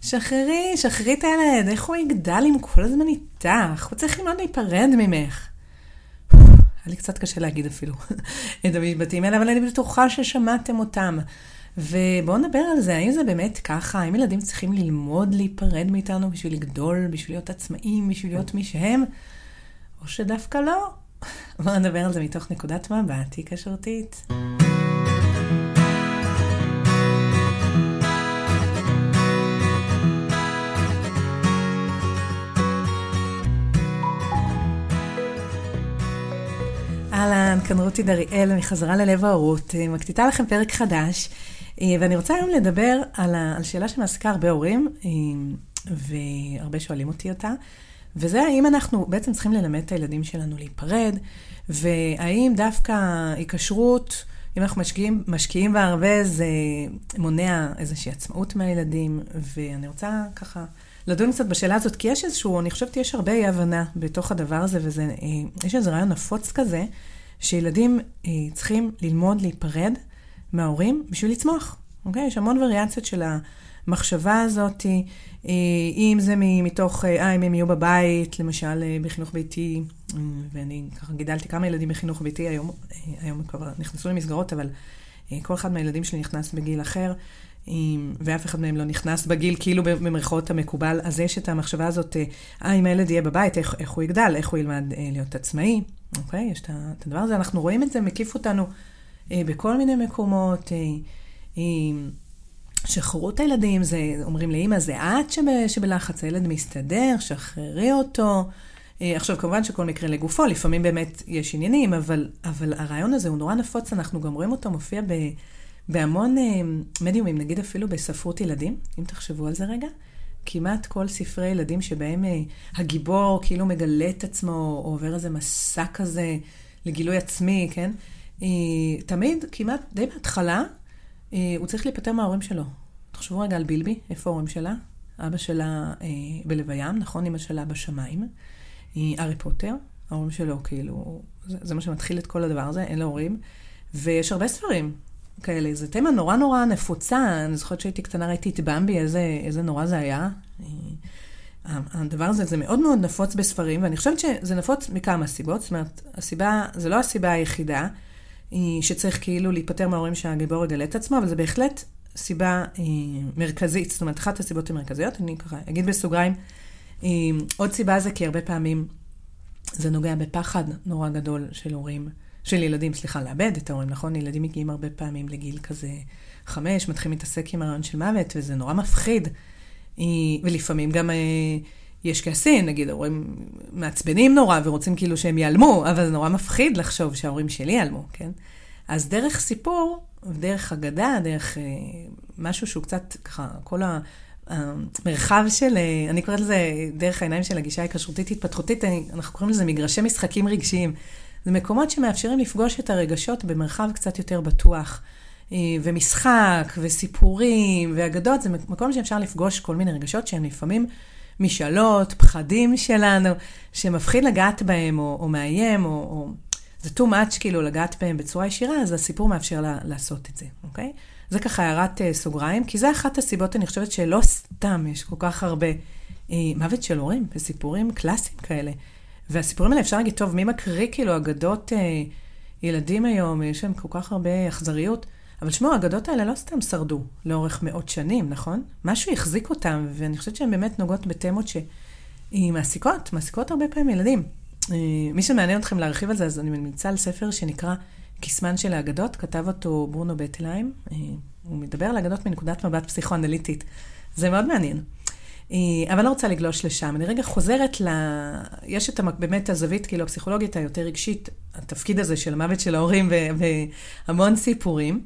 שחררי, שחררי את הילד, איך הוא יגדל אם הוא כל הזמן איתך? הוא צריך ללמוד להיפרד ממך. היה לי קצת קשה להגיד אפילו את המשפטים האלה, אבל אני בטוחה ששמעתם אותם. ובואו נדבר על זה, האם זה באמת ככה? האם ילדים צריכים ללמוד להיפרד מאיתנו בשביל לגדול, בשביל להיות עצמאים, בשביל להיות מי שהם? או שדווקא לא? בואו נדבר על זה מתוך נקודת מבט היקשרתית. אהלן, כאן רותי דריאל, אני חזרה ללב ההורות, אה, מקטיטה לכם פרק חדש, אה, ואני רוצה היום לדבר על, ה, על שאלה שמעסיקה הרבה הורים, אה, והרבה שואלים אותי אותה, וזה האם אנחנו בעצם צריכים ללמד את הילדים שלנו להיפרד, והאם דווקא היקשרות, אם אנחנו משקיעים, משקיעים בה הרבה, זה מונע איזושהי עצמאות מהילדים, ואני רוצה ככה... לדון קצת בשאלה הזאת, כי יש איזשהו, אני חושבת שיש הרבה אי-הבנה בתוך הדבר הזה, ויש איזה רעיון נפוץ כזה, שילדים אה, צריכים ללמוד להיפרד מההורים בשביל לצמוח, אוקיי? יש המון וריאציות של המחשבה הזאת, אה, אם זה מתוך, אה, אם הם יהיו בבית, למשל אה, בחינוך ביתי, אה, ואני ככה גידלתי כמה ילדים בחינוך ביתי, היום, אה, היום כבר נכנסו למסגרות, אבל אה, כל אחד מהילדים שלי נכנס בגיל אחר. ואף אחד מהם לא נכנס בגיל, כאילו במרכאות המקובל, אז יש את המחשבה הזאת, אה, אם הילד יהיה בבית, איך, איך הוא יגדל, איך הוא ילמד אה, להיות עצמאי, אוקיי? יש את הדבר הזה, אנחנו רואים את זה, מקיף אותנו אה, בכל מיני מקומות. אה, אה, שחררו את הילדים, זה, אומרים לאמא, זה את שב, שבלחץ, הילד מסתדר, שחררי אותו. אה, עכשיו, כמובן שכל מקרה לגופו, לפעמים באמת יש עניינים, אבל, אבל הרעיון הזה הוא נורא נפוץ, אנחנו גם רואים אותו מופיע ב... בהמון אה, מדיומים, נגיד אפילו בספרות ילדים, אם תחשבו על זה רגע, כמעט כל ספרי ילדים שבהם אה, הגיבור כאילו מגלה את עצמו, או עובר איזה מסע כזה לגילוי עצמי, כן? אה, תמיד, כמעט די בהתחלה, הוא צריך להיפטר מההורים שלו. תחשבו רגע על בילבי, איפה ההורים שלה? אבא שלה בלב הים, נכון? אמא שלה בשמיים. ארי פוטר, ההורים שלו כאילו, זה, זה מה שמתחיל את כל הדבר הזה, אין לו הורים. ויש הרבה ספרים כאלה. זו תמה נורא נורא נפוצה. אני זוכרת שהייתי קטנה, ראיתי את במבי, איזה, איזה נורא זה היה. הדבר הזה זה מאוד מאוד נפוץ בספרים, ואני חושבת שזה נפוץ מכמה סיבות. זאת אומרת, הסיבה, זה לא הסיבה היחידה, שצריך כאילו להיפטר מההורים שהגיבור יגלה את עצמו, אבל זה בהחלט סיבה אה, מרכזית. זאת אומרת, אחת הסיבות המרכזיות, אני ככה אגיד בסוגריים, אה, עוד סיבה זה כי הרבה פעמים זה נוגע בפחד נורא גדול של הורים. של ילדים, סליחה, לאבד את ההורים, נכון? ילדים מגיעים הרבה פעמים לגיל כזה חמש, מתחילים להתעסק עם הרעיון של מוות, וזה נורא מפחיד. אה, ולפעמים גם אה, יש כעסים, נגיד, ההורים מעצבנים נורא ורוצים כאילו שהם ייעלמו, אבל זה נורא מפחיד לחשוב שההורים שלי ייעלמו, כן? אז דרך סיפור, דרך אגדה, דרך אה, משהו שהוא קצת ככה, כל המרחב של, אני קוראת לזה דרך העיניים של הגישה ההיקשרותית התפתחותית, אנחנו קוראים לזה מגרשי משחקים רגשיים. זה מקומות שמאפשרים לפגוש את הרגשות במרחב קצת יותר בטוח. אה, ומשחק, וסיפורים, ואגדות, זה מקום שאפשר לפגוש כל מיני רגשות שהם לפעמים משאלות, פחדים שלנו, שמפחיד לגעת בהם, או, או מאיים, או, או זה too much כאילו לגעת בהם בצורה ישירה, אז הסיפור מאפשר לה, לעשות את זה, אוקיי? זה ככה הערת uh, סוגריים, כי זה אחת הסיבות, אני חושבת, שלא סתם יש כל כך הרבה uh, מוות של הורים, וסיפורים קלאסיים כאלה. והסיפורים האלה, אפשר להגיד, טוב, מי מקריא כאילו אגדות אה, ילדים היום, יש להם כל כך הרבה אכזריות, אבל שמעו, האגדות האלה לא סתם שרדו לאורך מאות שנים, נכון? משהו החזיק אותם, ואני חושבת שהן באמת נוגעות בתמות שהיא מעסיקות, הרבה פעמים ילדים. אה, מי שמעניין אתכם להרחיב על זה, אז אני ממליצה על ספר שנקרא קסמן של האגדות, כתב אותו ברונו בטלהיים. אה, הוא מדבר על אגדות מנקודת מבט פסיכואנליטית. זה מאוד מעניין. אה, אבל לא רוצה לגלוש לשם. אני רגע חוזרת ל... יש את באמת הזווית, כאילו, הפסיכולוגית היותר רגשית, התפקיד הזה של המוות של ההורים והמון סיפורים.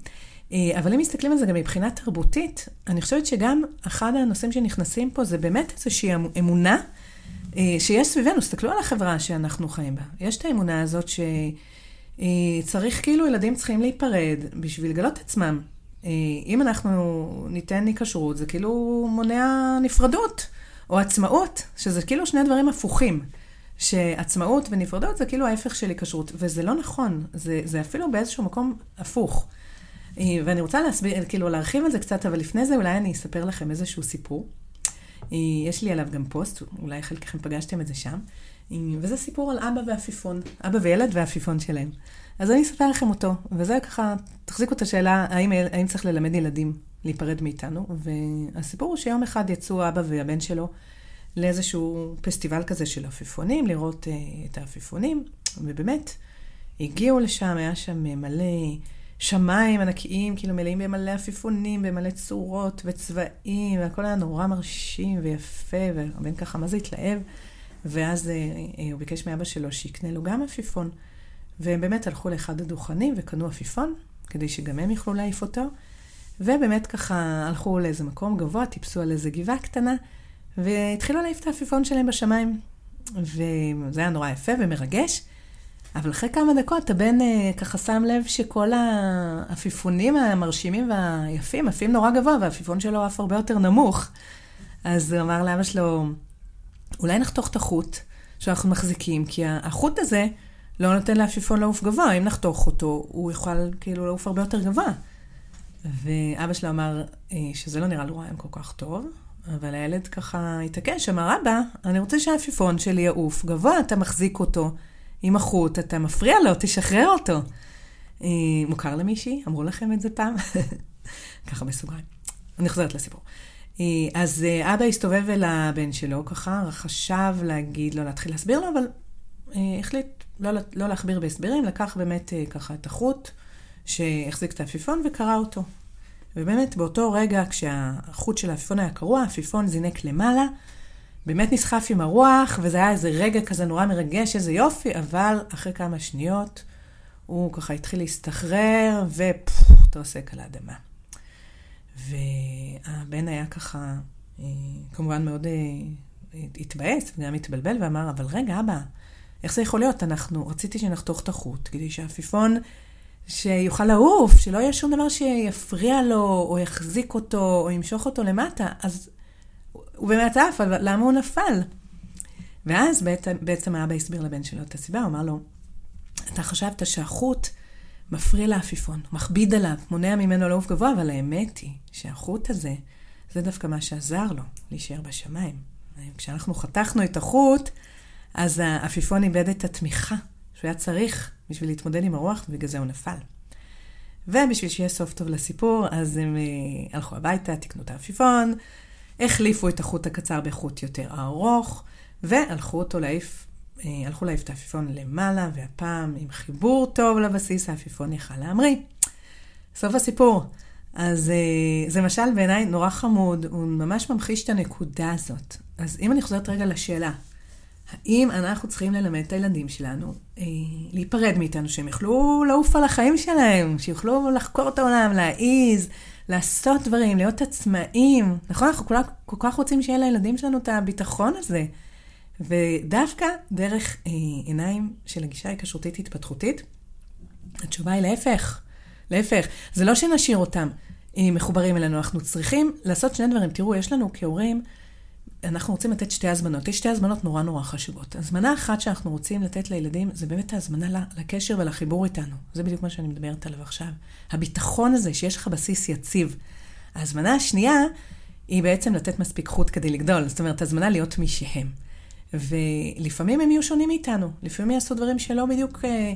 אה, אבל אם מסתכלים על זה גם מבחינה תרבותית, אני חושבת שגם אחד הנושאים שנכנסים פה זה באמת איזושהי אמ-, אמונה אה, שיש סביבנו. תסתכלו על החברה שאנחנו חיים בה. יש את האמונה הזאת שצריך, כאילו, ילדים צריכים להיפרד בשביל לגלות עצמם. אה, אם אנחנו ניתן היקשרות, זה כאילו מונע נפרדות, או עצמאות, שזה כאילו שני דברים הפוכים. שעצמאות ונפרדות זה כאילו ההפך של היקשרות, וזה לא נכון, זה, זה אפילו באיזשהו מקום הפוך. אה, ואני רוצה להסביר, כאילו להרחיב על זה קצת, אבל לפני זה אולי אני אספר לכם איזשהו סיפור. יש לי עליו גם פוסט, אולי חלקכם פגשתם את זה שם, וזה סיפור על אבא ועפיפון, אבא וילד והעפיפון שלהם. אז אני אספר לכם אותו, וזה ככה, תחזיקו את השאלה, האם, האם צריך ללמד ילדים להיפרד מאיתנו, והסיפור הוא שיום אחד יצאו אבא והבן שלו לאיזשהו פסטיבל כזה של עפיפונים, לראות uh, את העפיפונים, ובאמת, הגיעו לשם, היה שם מלא שמיים ענקיים, כאילו מלאים במלא עפיפונים, במלא צורות וצבעים, והכל היה נורא מרשים ויפה, והבן ככה, מה זה התלהב? ואז uh, uh, הוא ביקש מאבא שלו שיקנה לו גם עפיפון. והם באמת הלכו לאחד הדוכנים וקנו עפיפון, כדי שגם הם יוכלו להעיף אותו. ובאמת ככה הלכו לאיזה מקום גבוה, טיפסו על איזה גבעה קטנה, והתחילו להעיף את העפיפון שלהם בשמיים. וזה היה נורא יפה ומרגש. אבל אחרי כמה דקות הבן אה, ככה שם לב שכל העפיפונים המרשימים והיפים עפים נורא גבוה, והעפיפון שלו עף הרבה יותר נמוך. אז הוא אמר לאבא שלו, אולי נחתוך את החוט שאנחנו מחזיקים, כי החוט הזה לא נותן לעפיפון לעוף גבוה, אם נחתוך אותו, הוא יוכל כאילו לעוף הרבה יותר גבוה. ואבא שלו אמר אה, שזה לא נראה לו רעיון כל כך טוב, אבל הילד ככה התעקש, אמר, אבא, אני רוצה שהעפיפון שלי יעוף גבוה, אתה מחזיק אותו עם החוט, אתה מפריע לו, תשחרר אותו. אה, מוכר למישהי? אמרו לכם את זה פעם? ככה בסוגריים. אני חוזרת לסיפור. אה, אז אבא הסתובב אל הבן שלו, ככה, חשב להגיד לו, להתחיל להסביר לו, אבל החליט לא, לא להכביר בהסברים, לקח באמת ככה את החוט. שהחזיק את העפיפון וקרע אותו. ובאמת באותו רגע, כשהחוט של העפיפון היה קרוע, העפיפון זינק למעלה, באמת נסחף עם הרוח, וזה היה איזה רגע כזה נורא מרגש, איזה יופי, אבל אחרי כמה שניות הוא ככה התחיל להסתחרר, והתרסק על האדמה. והבן היה ככה, אה, כמובן מאוד אה, התבאס, וגם התבלבל, ואמר, אבל רגע, אבא, איך זה יכול להיות? אנחנו, רציתי שנחתוך את החוט, כדי שהעפיפון שיוכל לעוף, שלא יהיה שום דבר שיפריע לו, או יחזיק אותו, או ימשוך אותו למטה. אז הוא באמת עף, אבל למה הוא נפל? ואז בעצם, בעצם האבא הסביר לבן שלו את הסיבה, הוא אמר לו, אתה חשבת שהחוט מפריע לעפיפון, מכביד עליו, מונע ממנו לעוף גבוה, אבל האמת היא שהחוט הזה, זה דווקא מה שעזר לו להישאר בשמיים. כשאנחנו חתכנו את החוט, אז העפיפון איבד את התמיכה שהוא היה צריך בשביל להתמודד עם הרוח, ובגלל זה הוא נפל. ובשביל שיהיה סוף טוב לסיפור, אז הם uh, הלכו הביתה, תיקנו את העפיפון, החליפו את החוט הקצר בחוט יותר ארוך, והלכו אותו להעיף, הלכו להעיף את העפיפון למעלה, והפעם עם חיבור טוב לבסיס, העפיפון יכל להמריא. סוף הסיפור. אז uh, זה משל בעיניי נורא חמוד, הוא ממש ממחיש את הנקודה הזאת. אז אם אני חוזרת רגע לשאלה, האם אנחנו צריכים ללמד את הילדים שלנו אה, להיפרד מאיתנו, שהם יוכלו לעוף על החיים שלהם, שיוכלו לחקור את העולם, להעיז, לעשות דברים, להיות עצמאים. נכון? אנחנו כל כך רוצים שיהיה לילדים שלנו את הביטחון הזה. ודווקא דרך אה, עיניים של הגישה ההיקשרותית התפתחותית, התשובה היא להפך. להפך, זה לא שנשאיר אותם אה, מחוברים אלינו, אנחנו צריכים לעשות שני דברים. תראו, יש לנו כהורים, אנחנו רוצים לתת שתי הזמנות. יש שתי הזמנות נורא נורא חשובות. הזמנה אחת שאנחנו רוצים לתת לילדים, זה באמת ההזמנה לקשר ולחיבור איתנו. זה בדיוק מה שאני מדברת עליו עכשיו. הביטחון הזה, שיש לך בסיס יציב. ההזמנה השנייה, היא בעצם לתת מספיק חוט כדי לגדול. זאת אומרת, הזמנה להיות מי שהם. ולפעמים הם יהיו שונים מאיתנו. לפעמים יעשו דברים שלא בדיוק אה,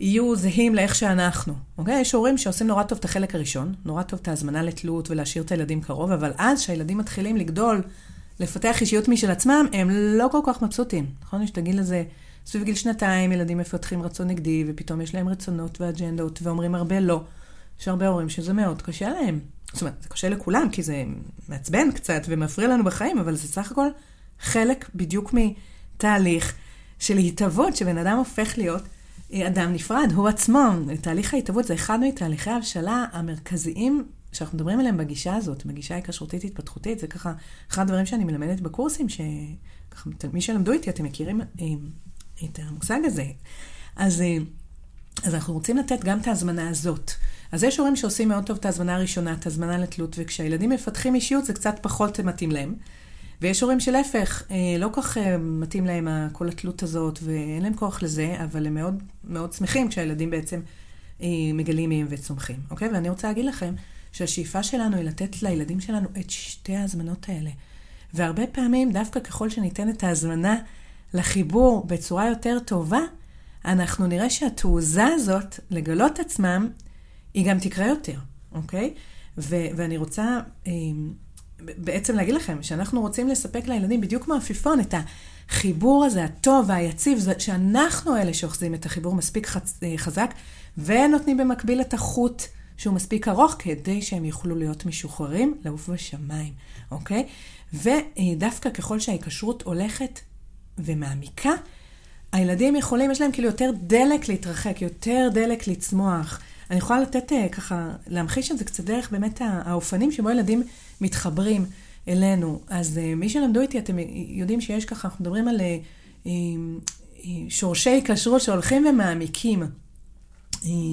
יהיו זהים לאיך שאנחנו. אוקיי? יש הורים שעושים נורא טוב את החלק הראשון, נורא טוב את ההזמנה לתלות ולהשאיר את הילדים קרוב, אבל אז שהילדים מתחילים לגדול, לפתח אישיות משל עצמם, הם לא כל כך מבסוטים. נכון? יש את הגיל הזה, סביב גיל שנתיים, ילדים מפתחים רצון נגדי, ופתאום יש להם רצונות ואג'נדות, ואומרים הרבה לא. יש הרבה הורים שזה מאוד קשה להם. זאת אומרת, זה קשה לכולם, כי זה מעצבן קצת ומפריע לנו בחיים, אבל זה סך הכל חלק בדיוק מתהליך של התהוות, שבן אדם הופך להיות אה, אדם נפרד, הוא עצמו. תהליך ההתהוות זה אחד מתהליכי ההבשלה המרכזיים שאנחנו מדברים עליהם בגישה הזאת, בגישה ההיקשרותית התפתחותית, זה ככה אחד הדברים שאני מלמדת בקורסים, שככה מי שלמדו איתי, אתם מכירים אה, את המושג הזה. אז, אה, אז אנחנו רוצים לתת גם את ההזמנה הזאת. אז יש הורים שעושים מאוד טוב את ההזמנה הראשונה, את ההזמנה לתלות, וכשהילדים מפתחים אישיות זה קצת פחות מתאים להם. ויש הורים שלהפך, אה, לא כך מתאים להם כל התלות הזאת, ואין להם כוח לזה, אבל הם מאוד מאוד שמחים כשהילדים בעצם מגלים מהם וצומחים, אוקיי? ואני רוצה להגיד לכם, שהשאיפה שלנו היא לתת לילדים שלנו את שתי ההזמנות האלה. והרבה פעמים, דווקא ככל שניתן את ההזמנה לחיבור בצורה יותר טובה, אנחנו נראה שהתעוזה הזאת לגלות עצמם, היא גם תקרה יותר, אוקיי? ו- ואני רוצה אה, בעצם להגיד לכם שאנחנו רוצים לספק לילדים בדיוק כמו עפיפון את החיבור הזה, הטוב והיציב, שאנחנו אלה שאוחזים את החיבור מספיק חצ- אה, חזק, ונותנים במקביל את החוט שהוא מספיק ארוך כדי שהם יוכלו להיות משוחררים, לעוף בשמיים, אוקיי? ודווקא ככל שההיקשרות הולכת ומעמיקה, הילדים יכולים, יש להם כאילו יותר דלק להתרחק, יותר דלק לצמוח. אני יכולה לתת אה, ככה, להמחיש את זה קצת דרך באמת האופנים שבו ילדים מתחברים אלינו. אז אה, מי שלמדו איתי, אתם יודעים שיש ככה, אנחנו מדברים על אה, שורשי כשרות שהולכים ומעמיקים.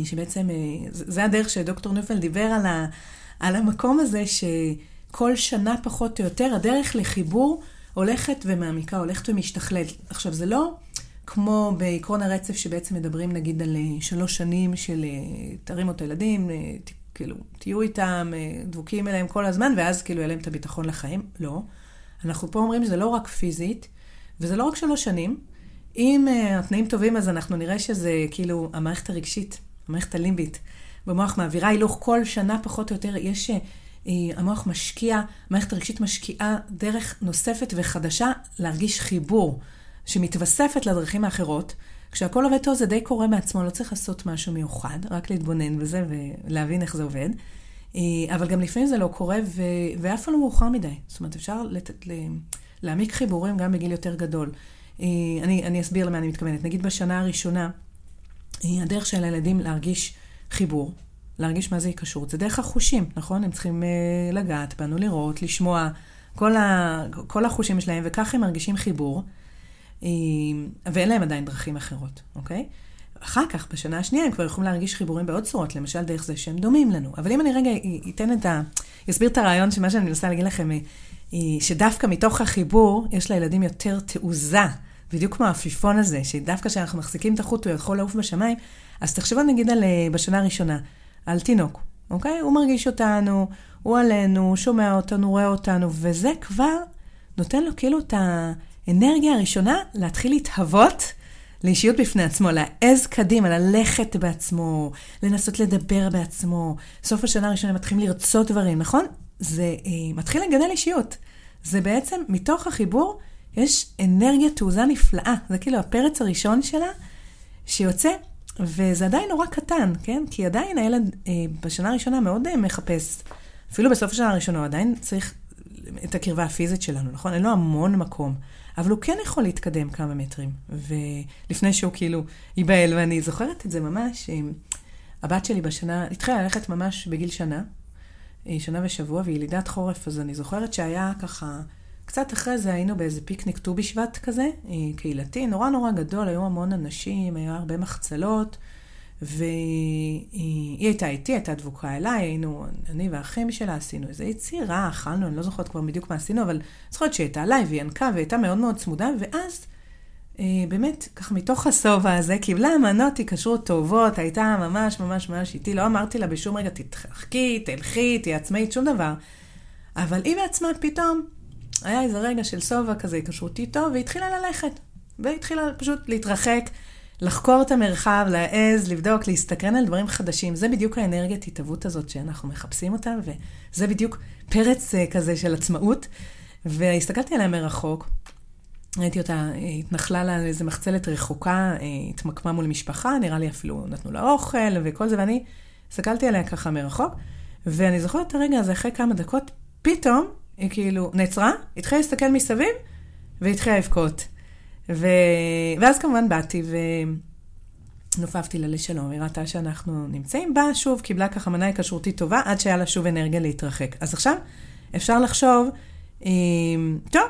שבעצם, זה הדרך שדוקטור נופל דיבר על, ה, על המקום הזה, שכל שנה פחות או יותר, הדרך לחיבור הולכת ומעמיקה, הולכת ומשתכללת. עכשיו, זה לא... כמו בעקרון הרצף שבעצם מדברים נגיד על אה, שלוש שנים של אה, תרימו את הילדים, אה, כאילו, תהיו איתם, דבוקים אליהם כל הזמן, ואז כאילו יהיה להם את הביטחון לחיים. לא. אנחנו פה אומרים שזה לא רק פיזית, וזה לא רק שלוש שנים. אם התנאים טובים, אז אנחנו נראה שזה כאילו המערכת הרגשית, המערכת הלימבית במוח מעבירה הילוך כל שנה פחות או יותר. יש, המוח משקיע, המערכת הרגשית משקיעה דרך נוספת וחדשה להרגיש חיבור. שמתווספת לדרכים האחרות. כשהכול עובד טוב זה די קורה מעצמו, לא צריך לעשות משהו מיוחד, רק להתבונן בזה ולהבין איך זה עובד. אה, אבל גם לפעמים זה לא קורה, ו... ואף פעם לא מאוחר מדי. זאת אומרת, אפשר לת... להעמיק חיבורים גם בגיל יותר גדול. אה, אני, אני אסביר למה אני מתכוונת. נגיד בשנה הראשונה, אה, הדרך של הילדים להרגיש חיבור, להרגיש מה זה היקשרות, זה דרך החושים, נכון? הם צריכים לגעת בנו, לראות, לשמוע, כל, ה... כל החושים שלהם, וכך הם מרגישים חיבור. ואין להם עדיין דרכים אחרות, אוקיי? אחר כך, בשנה השנייה, הם כבר יכולים להרגיש חיבורים בעוד צורות, למשל דרך זה שהם דומים לנו. אבל אם אני רגע אתן את ה... אסביר את הרעיון שמה שאני מנסה להגיד לכם, היא שדווקא מתוך החיבור, יש לילדים יותר תעוזה, בדיוק כמו העפיפון הזה, שדווקא כשאנחנו מחזיקים את החוט, הוא יכול לעוף בשמיים. אז תחשבו נגיד על, אה, בשנה הראשונה, על תינוק, אוקיי? הוא מרגיש אותנו, הוא עלינו, הוא שומע אותנו, רואה אותנו, וזה כבר נותן לו כאילו את ה... האנרגיה הראשונה, להתחיל להתהוות לאישיות בפני עצמו, להעז קדימה, ללכת בעצמו, לנסות לדבר בעצמו. סוף השנה הראשונה מתחילים לרצות דברים, נכון? זה אה, מתחיל לגדל אישיות. זה בעצם, מתוך החיבור, יש אנרגיה תעוזה נפלאה. זה כאילו הפרץ הראשון שלה שיוצא, וזה עדיין נורא קטן, כן? כי עדיין הילד אה, בשנה הראשונה מאוד אה, מחפש, אפילו בסוף השנה הראשונה, הוא עדיין צריך את הקרבה הפיזית שלנו, נכון? אין לו המון מקום. אבל הוא כן יכול להתקדם כמה מטרים. ולפני שהוא כאילו ייבהל, ואני זוכרת את זה ממש, הבת שלי בשנה, התחילה ללכת ממש בגיל שנה, אה, שנה ושבוע, והיא ילידת חורף, אז אני זוכרת שהיה ככה, קצת אחרי זה היינו באיזה פיקניק ט"ו בשבט כזה, אה, קהילתי, נורא נורא גדול, היו המון אנשים, היה הרבה מחצלות. והיא הייתה איתי, הייתה דבוקה אליי, היינו, אני והאחים שלה עשינו איזו יצירה, אכלנו, אני לא זוכרת כבר בדיוק מה עשינו, אבל זוכרת שהיא הייתה עליי והיא ינקה הייתה מאוד מאוד צמודה, ואז אה, באמת, ככה מתוך השובע הזה, קיבלה אמנות היקשרות טובות, הייתה ממש ממש ממש איתי, לא אמרתי לה בשום רגע, תתרחקי, תלכי, תהיי עצמאית, שום דבר. אבל היא בעצמה פתאום, היה איזה רגע של שובע כזה היקשרותי טוב, והיא התחילה ללכת. והתחילה פשוט להתרחק. לחקור את המרחב, להעז, לבדוק, להסתכרן על דברים חדשים. זה בדיוק האנרגיית התהוות הזאת שאנחנו מחפשים אותה, וזה בדיוק פרץ אה, כזה של עצמאות. והסתכלתי עליה מרחוק, ראיתי אותה, התנחלה לה איזה מחצלת רחוקה, אה, התמקמה מול משפחה, נראה לי אפילו נתנו לה אוכל וכל זה, ואני הסתכלתי עליה ככה מרחוק, ואני זוכרת את הרגע הזה, אחרי כמה דקות, פתאום היא כאילו נעצרה, התחילה להסתכל מסביב, והתחילה לבכות. ו... ואז כמובן באתי ונופפתי לה לשלום, היא ראתה שאנחנו נמצאים בה, שוב קיבלה ככה מנה היקשרותית טובה, עד שהיה לה שוב אנרגיה להתרחק. אז עכשיו אפשר לחשוב, טוב,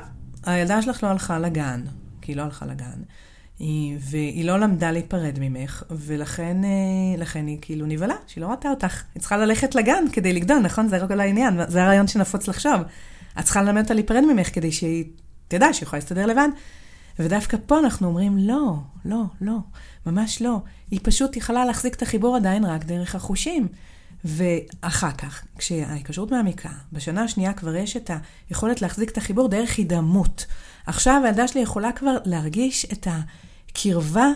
הילדה שלך לא הלכה לגן, כי היא לא הלכה לגן, והיא לא למדה להיפרד ממך, ולכן אה, היא כאילו נבהלה, שהיא לא ראתה אותך. היא צריכה ללכת לגן כדי לגדול, נכון? זה כל העניין, זה הרעיון שנפוץ לחשוב. את צריכה ללמד אותה להיפרד ממך כדי שהיא תדע שהיא יכולה להסתדר לבד. ודווקא פה אנחנו אומרים, לא, לא, לא, ממש לא. היא פשוט יכלה להחזיק את החיבור עדיין רק דרך החושים. ואחר כך, כשההיקשרות מעמיקה, בשנה השנייה כבר יש את היכולת להחזיק את החיבור דרך הידמות. עכשיו הילדה שלי יכולה כבר להרגיש את הקרבה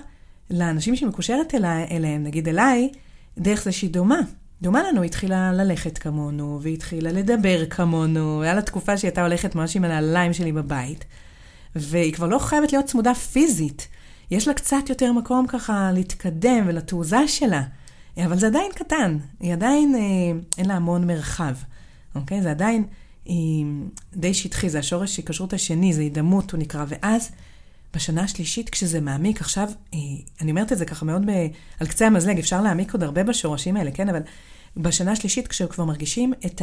לאנשים שהיא מקושרת אליהם, נגיד אליי, דרך זה שהיא דומה. דומה לנו, היא התחילה ללכת כמונו, והיא התחילה לדבר כמונו, היה לה תקופה שהיא הייתה הולכת ממש עם הנעליים שלי בבית, והיא כבר לא חייבת להיות צמודה פיזית. יש לה קצת יותר מקום ככה להתקדם ולתעוזה שלה, אבל זה עדיין קטן, היא עדיין, אה, אין לה המון מרחב, אוקיי? זה עדיין היא די שטחי, זה השורש היקשרות השני, זה הידמות, הוא נקרא, ואז בשנה השלישית, כשזה מעמיק, עכשיו, אה, אני אומרת את זה ככה מאוד ב, על קצה המזלג, אפשר להעמיק עוד הרבה בשורשים האלה, כן? אבל בשנה השלישית, כשכבר מרגישים את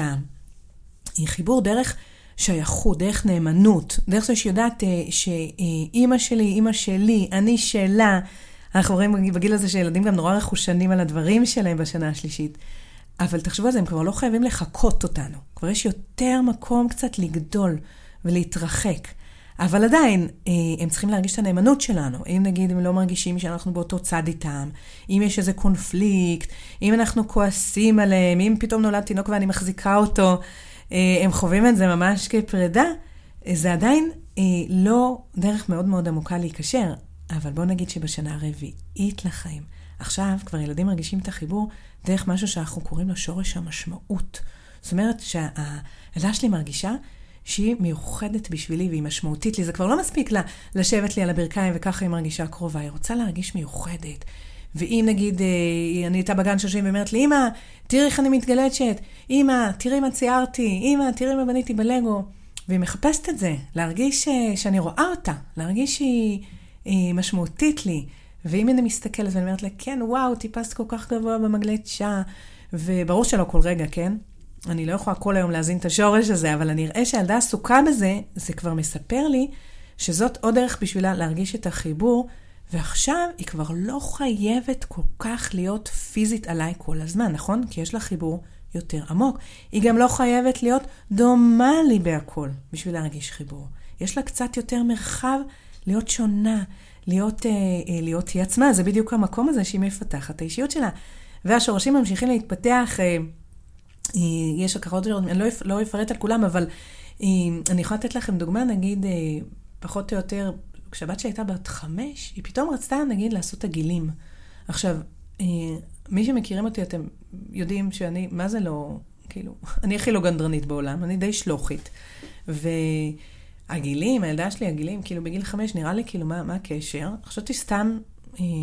החיבור דרך שייכות, דרך נאמנות, דרך זה שיודעת אה, שאימא שלי, אימא שלי, אני שלה, אנחנו רואים בגיל הזה שילדים גם נורא רכושנים על הדברים שלהם בשנה השלישית. אבל תחשבו על זה, הם כבר לא חייבים לחקות אותנו. כבר יש יותר מקום קצת לגדול ולהתרחק. אבל עדיין, אה, הם צריכים להרגיש את הנאמנות שלנו. אם נגיד הם לא מרגישים שאנחנו באותו צד איתם, אם יש איזה קונפליקט, אם אנחנו כועסים עליהם, אם פתאום נולד תינוק ואני מחזיקה אותו, הם חווים את זה ממש כפרידה, אה, זה עדיין לא דרך מאוד מאוד עמוקה להיקשר. אבל בואו נגיד שבשנה הרביעית לחיים, עכשיו כבר ילדים מרגישים את החיבור דרך משהו שאנחנו קוראים לו שורש המשמעות. זאת אומרת שהילדה שלי מרגישה שהיא מיוחדת בשבילי והיא משמעותית לי. זה כבר לא מספיק לה לשבת לי על הברכיים וככה היא מרגישה קרובה, היא רוצה להרגיש מיוחדת. ואם נגיד, אה, אני הייתה בגן שיושבים ואומרת לי, אמא, תראי איך אני מתגלצ'ת, אמא, תראי מה ציירתי, אמא, תראי מה בניתי בלגו. והיא מחפשת את זה, להרגיש אה, שאני רואה אותה, להרגיש שהיא משמעותית לי. ואם אני מסתכלת ואני אומרת לה, כן, וואו, טיפסת כל כך גבוה במגלצ'ה, וברור שלא כל רגע, כן? אני לא יכולה כל היום להזין את השורש הזה, אבל אני אראה שהילדה עסוקה בזה, זה כבר מספר לי שזאת עוד דרך בשבילה להרגיש את החיבור, ועכשיו היא כבר לא חייבת כל כך להיות פיזית עליי כל הזמן, נכון? כי יש לה חיבור יותר עמוק. היא גם לא חייבת להיות דומה לי בהכל בשביל להרגיש חיבור. יש לה קצת יותר מרחב להיות שונה, להיות, אה, אה, להיות היא עצמה, זה בדיוק המקום הזה שהיא מפתחת את האישיות שלה. והשורשים ממשיכים להתפתח. אה, אה, יש הכרות אני לא, לא אפרט על כולם, אבל אה, אני יכולה לתת לכם דוגמה, נגיד, אה, פחות או יותר, כשהבת שלי הייתה בת חמש, היא פתאום רצתה, נגיד, לעשות עגילים. עכשיו, מי שמכירים אותי, אתם יודעים שאני, מה זה לא, כאילו, אני הכי לא גנדרנית בעולם, אני די שלוחית. ועגילים, הילדה שלי, עגילים, כאילו, בגיל חמש, נראה לי, כאילו, מה, מה הקשר? חשבתי סתם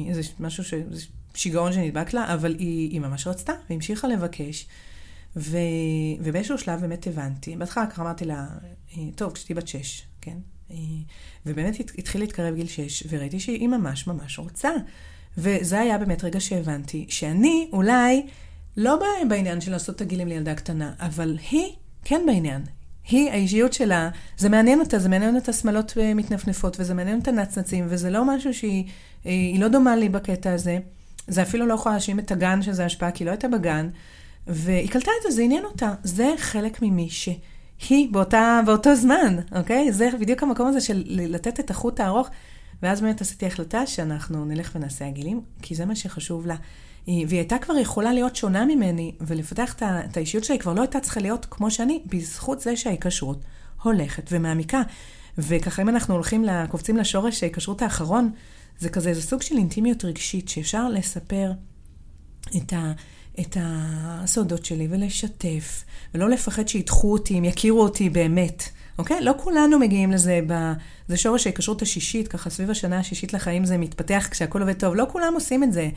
איזה משהו, ש... שיגעון שנדבק לה, אבל היא, היא ממש רצתה, והמשיכה לבקש. ו... ובאיזשהו שלב באמת הבנתי, בהתחלה ככה אמרתי לה, אה, טוב, כשתהיי בת שש, כן? אה, ובאמת התחיל להתקרב גיל שש, וראיתי שהיא ממש ממש רוצה. וזה היה באמת רגע שהבנתי שאני אולי לא בעניין של לעשות תגילים לילדה קטנה, אבל היא כן בעניין. היא, האישיות שלה, זה מעניין אותה, זה מעניין אותה שמלות אה, מתנפנפות, וזה מעניין אותה נצנצים, וזה לא משהו שהיא לא דומה לי בקטע הזה. זה אפילו לא יכולה להאשים את הגן שזה השפעה, כי היא לא הייתה בגן. והיא קלטה את זה, זה עניין אותה. זה חלק ממי שהיא באותה, באותו זמן, אוקיי? זה בדיוק המקום הזה של לתת את החוט הארוך. ואז באמת עשיתי החלטה שאנחנו נלך ונעשה עגילים, כי זה מה שחשוב לה. והיא הייתה כבר יכולה להיות שונה ממני, ולפתח את האישיות שלה, היא כבר לא הייתה צריכה להיות כמו שאני, בזכות זה שההיקשרות הולכת ומעמיקה. וככה אם אנחנו הולכים, קופצים לשורש ההיקשרות האחרון, זה כזה, זה סוג של אינטימיות רגשית, שאפשר לספר את ה... את הסודות שלי ולשתף, ולא לפחד שידחו אותי, אם יכירו אותי באמת. אוקיי? לא כולנו מגיעים לזה, ב... זה שורש ההיקשרות השישית, ככה סביב השנה השישית לחיים זה מתפתח כשהכול עובד טוב. לא כולם עושים את זה.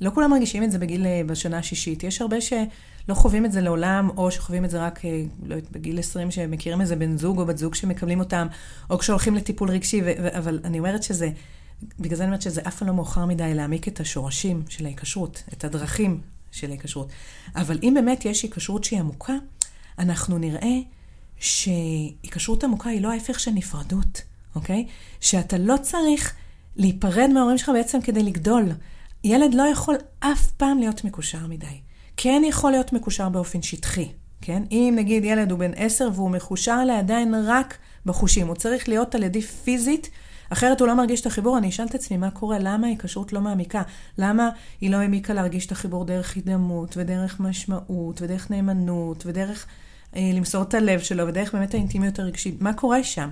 לא כולם מרגישים את זה בגיל, אה, בשנה השישית. יש הרבה שלא חווים את זה לעולם, או שחווים את זה רק, אה, לא יודעת, בגיל 20, שמכירים איזה בן זוג או בת זוג שמקבלים אותם, או כשהולכים לטיפול רגשי, ו... אבל אני אומרת שזה, בגלל זה אני אומרת שזה אף פעם לא מאוחר מדי להעמיק את השורשים של ההיקשרות, את הדרכים של היקשרות. אבל אם באמת יש היקשרות שהיא עמוקה, אנחנו נראה שהיקשרות עמוקה היא לא ההפך של נפרדות, אוקיי? שאתה לא צריך להיפרד מההורים שלך בעצם כדי לגדול. ילד לא יכול אף פעם להיות מקושר מדי. כן יכול להיות מקושר באופן שטחי, כן? אם נגיד ילד הוא בן עשר והוא מחושר עליה עדיין רק בחושים, הוא צריך להיות על ידי פיזית, אחרת הוא לא מרגיש את החיבור, אני אשאל את עצמי מה קורה, למה ההיקשרות לא מעמיקה? למה היא לא העמיקה להרגיש את החיבור דרך הידמות, ודרך משמעות, ודרך נאמנות, ודרך אה, למסור את הלב שלו, ודרך באמת האינטימיות הרגשית? מה קורה שם?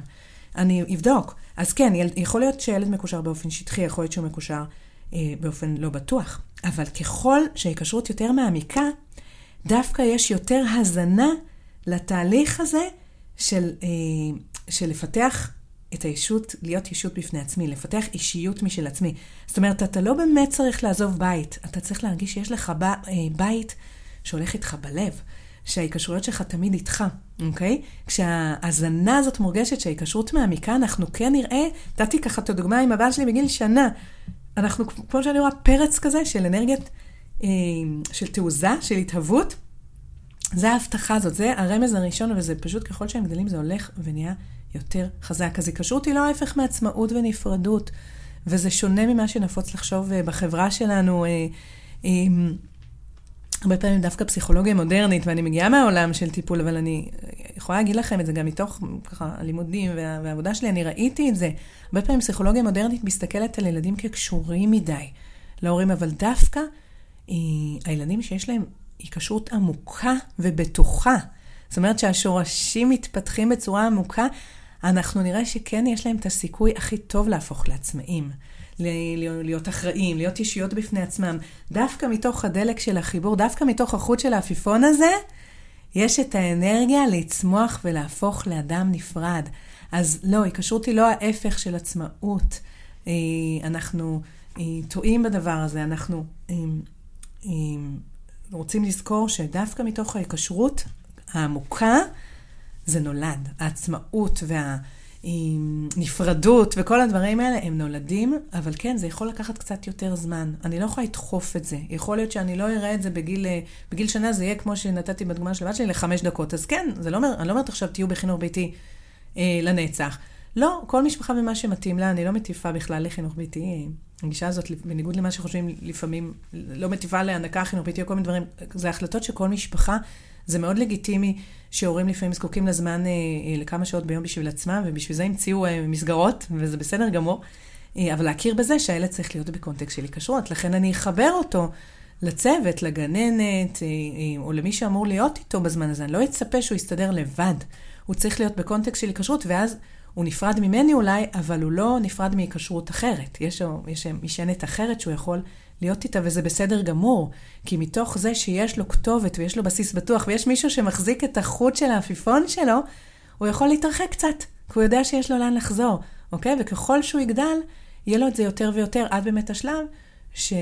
אני אבדוק. אז כן, יכול להיות שילד מקושר באופן שטחי, יכול להיות שהוא מקושר אה, באופן לא בטוח, אבל ככל שההיקשרות יותר מעמיקה, דווקא יש יותר הזנה לתהליך הזה של, אה, של לפתח את הישות, להיות ישות בפני עצמי, לפתח אישיות משל עצמי. זאת אומרת, אתה לא באמת צריך לעזוב בית, אתה צריך להרגיש שיש לך ב, אה, בית שהולך איתך בלב, שההיקשרויות שלך תמיד איתך, אוקיי? כשההאזנה הזאת מורגשת שההיקשרות מעמיקה, אנחנו כן נראה, נתתי ככה את הדוגמה עם הבעל שלי בגיל שנה, אנחנו, כמו שאני רואה, פרץ כזה של אנרגיית, אה, של תעוזה, של התהוות. זה ההבטחה הזאת, זה הרמז הראשון, וזה פשוט ככל שהם גדלים זה הולך ונהיה יותר חזק. אז היקשרות היא לא ההפך מעצמאות ונפרדות, וזה שונה ממה שנפוץ לחשוב אה, בחברה שלנו. אה, הרבה פעמים דווקא פסיכולוגיה מודרנית, ואני מגיעה מהעולם של טיפול, אבל אני יכולה להגיד לכם את זה גם מתוך ככה הלימודים וה, והעבודה שלי, אני ראיתי את זה. הרבה פעמים פסיכולוגיה מודרנית מסתכלת על ילדים כקשורים מדי להורים, אבל דווקא אה, הילדים שיש להם היקשרות עמוקה ובטוחה, זאת אומרת שהשורשים מתפתחים בצורה עמוקה, אנחנו נראה שכן יש להם את הסיכוי הכי טוב להפוך לעצמאים. להיות אחראים, להיות אישיות בפני עצמם. דווקא מתוך הדלק של החיבור, דווקא מתוך החוט של העפיפון הזה, יש את האנרגיה לצמוח ולהפוך לאדם נפרד. אז לא, היקשרות היא לא ההפך של עצמאות. אה, אנחנו אה, טועים בדבר הזה, אנחנו אה, רוצים לזכור שדווקא מתוך ההיקשרות העמוקה, זה נולד. העצמאות וה... עם נפרדות וכל הדברים האלה, הם נולדים, אבל כן, זה יכול לקחת קצת יותר זמן. אני לא יכולה לדחוף את זה. יכול להיות שאני לא אראה את זה בגיל, אה, בגיל שנה, זה יהיה כמו שנתתי בדוגמה של הבת שלי, לחמש דקות. אז כן, זה לא אומר, אני לא אומרת עכשיו תהיו בחינוך ביתי אה, לנצח. לא, כל משפחה ומה שמתאים לה, אני לא מטיפה בכלל לחינוך ביתי. הגישה הזאת, בניגוד למה שחושבים לפעמים, לא מטיפה להנקה חינוך ביתי או כל מיני דברים, זה החלטות שכל משפחה זה מאוד לגיטימי שהורים לפעמים זקוקים לזמן אה, אה, לכמה שעות ביום בשביל עצמם, ובשביל זה המציאו אה, מסגרות, וזה בסדר גמור. אבל להכיר בזה שהילד צריך להיות בקונטקסט של היקשרות. לכן אני אחבר אותו לצוות, לגננת, או למי שאמור להיות איתו בזמן הזה. אני לא אצפה שהוא יסתדר לבד. הוא צריך להיות בקונטקסט של היקשרות, ואז הוא נפרד ממני אולי, אבל הוא לא נפרד מהיקשרות אחרת. יש, יש משענת אחרת שהוא יכול להיות איתה, וזה בסדר גמור. כי מתוך זה שיש לו כתובת ויש לו בסיס בטוח, ויש מישהו שמחזיק את החוט של העפיפון שלו, הוא יכול להתרחק קצת, כי הוא יודע שיש לו לאן לחזור, אוקיי? וככל שהוא יגדל, יהיה לו את זה יותר ויותר, עד באמת השלב ש...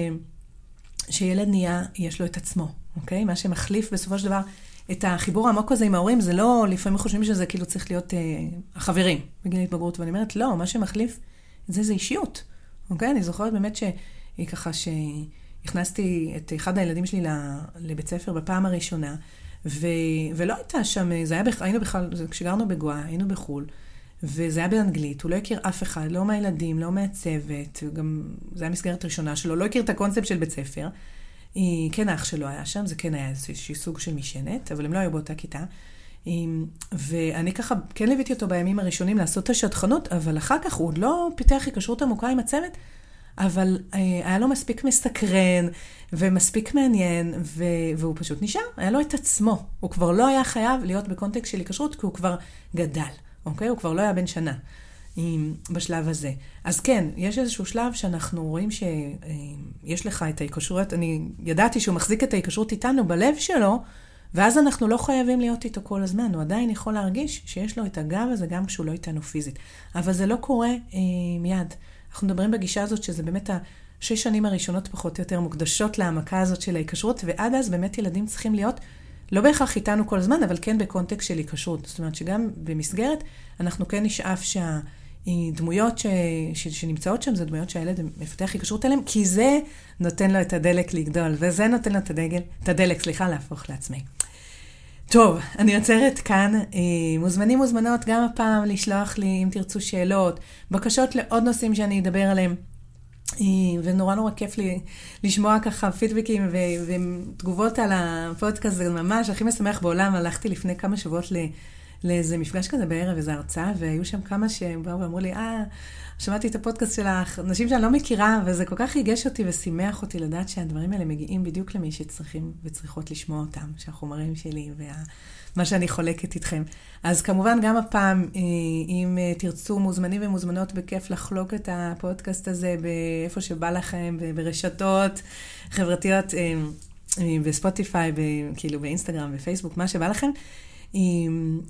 שילד נהיה, יש לו את עצמו, אוקיי? מה שמחליף בסופו של דבר את החיבור העמוק הזה עם ההורים, זה לא, לפעמים חושבים שזה כאילו צריך להיות אה, החברים בגיל התבגרות, ואני אומרת, לא, מה שמחליף את זה זה אישיות, אוקיי? אני זוכרת באמת שהיא ככה, שהכנסתי את אחד הילדים שלי לבית ספר בפעם הראשונה, ו, ולא הייתה שם, זה היה, היינו בכלל, כשגרנו בגואה, היינו בחו"ל, וזה היה באנגלית, הוא לא הכיר אף אחד, לא מהילדים, לא מהצוות, גם, זו הייתה מסגרת ראשונה שלו, לא הכיר את הקונספט של בית ספר. כן האח שלו היה שם, זה כן היה איזשהו סוג של משענת, אבל הם לא היו באותה כיתה. ואני ככה כן ליוויתי אותו בימים הראשונים לעשות את השטחנות, אבל אחר כך הוא עוד לא פיתח היקשרות עמוקה עם הצוות, אבל אה, היה לו מספיק מסקרן ומספיק מעניין, ו... והוא פשוט נשאר, היה לו את עצמו. הוא כבר לא היה חייב להיות בקונטקסט של היקשרות, כי הוא כבר גדל, אוקיי? הוא כבר לא היה בן שנה. בשלב הזה. אז כן, יש איזשהו שלב שאנחנו רואים שיש לך את ההיקשרות, אני ידעתי שהוא מחזיק את ההיקשרות איתנו בלב שלו, ואז אנחנו לא חייבים להיות איתו כל הזמן, הוא עדיין יכול להרגיש שיש לו את הגב הזה גם כשהוא לא איתנו פיזית. אבל זה לא קורה אה, מיד. אנחנו מדברים בגישה הזאת שזה באמת השש שנים הראשונות פחות או יותר מוקדשות להעמקה הזאת של ההיקשרות, ועד אז באמת ילדים צריכים להיות לא בהכרח איתנו כל הזמן, אבל כן בקונטקסט של היקשרות. זאת אומרת שגם במסגרת, אנחנו כן נשאף שה... דמויות ש, ש, שנמצאות שם, זה דמויות שהילד מפתח היקשרות אליהן, כי זה נותן לו את הדלק לגדול, וזה נותן לו את הדגל, את הדלק, סליחה, להפוך לעצמי. טוב, אני עוצרת כאן. אה, מוזמנים מוזמנות גם הפעם לשלוח לי, אם תרצו שאלות, בקשות לעוד נושאים שאני אדבר עליהם. אה, ונורא נורא כיף לי לשמוע ככה פידבקים ותגובות על הפודקאסט, זה ממש הכי משמח בעולם. הלכתי לפני כמה שבועות לאיזה מפגש כזה בערב, איזו הרצאה, והיו שם כמה שהם באו ואמרו לי, אה, שמעתי את הפודקאסט שלך, אנשים שאני לא מכירה, וזה כל כך ריגש אותי ושימח אותי לדעת שהדברים האלה מגיעים בדיוק למי שצריכים וצריכות לשמוע אותם, שהחומרים שלי ומה. שאני חולקת איתכם. אז כמובן, גם הפעם, אה, אם אה, תרצו, מוזמנים ומוזמנות בכיף לחלוק את הפודקאסט הזה באיפה שבא לכם, ברשתות חברתיות, אה, בספוטיפיי, כאילו באינסטגרם, בפייסבוק, מה שבא לכם.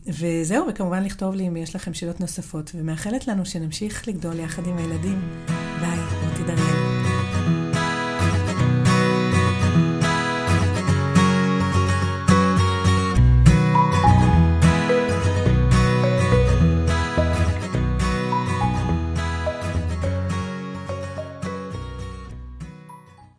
וזהו, וכמובן לכתוב לי אם יש לכם שאלות נוספות, ומאחלת לנו שנמשיך לגדול יחד עם הילדים. ביי, רותי דריאל.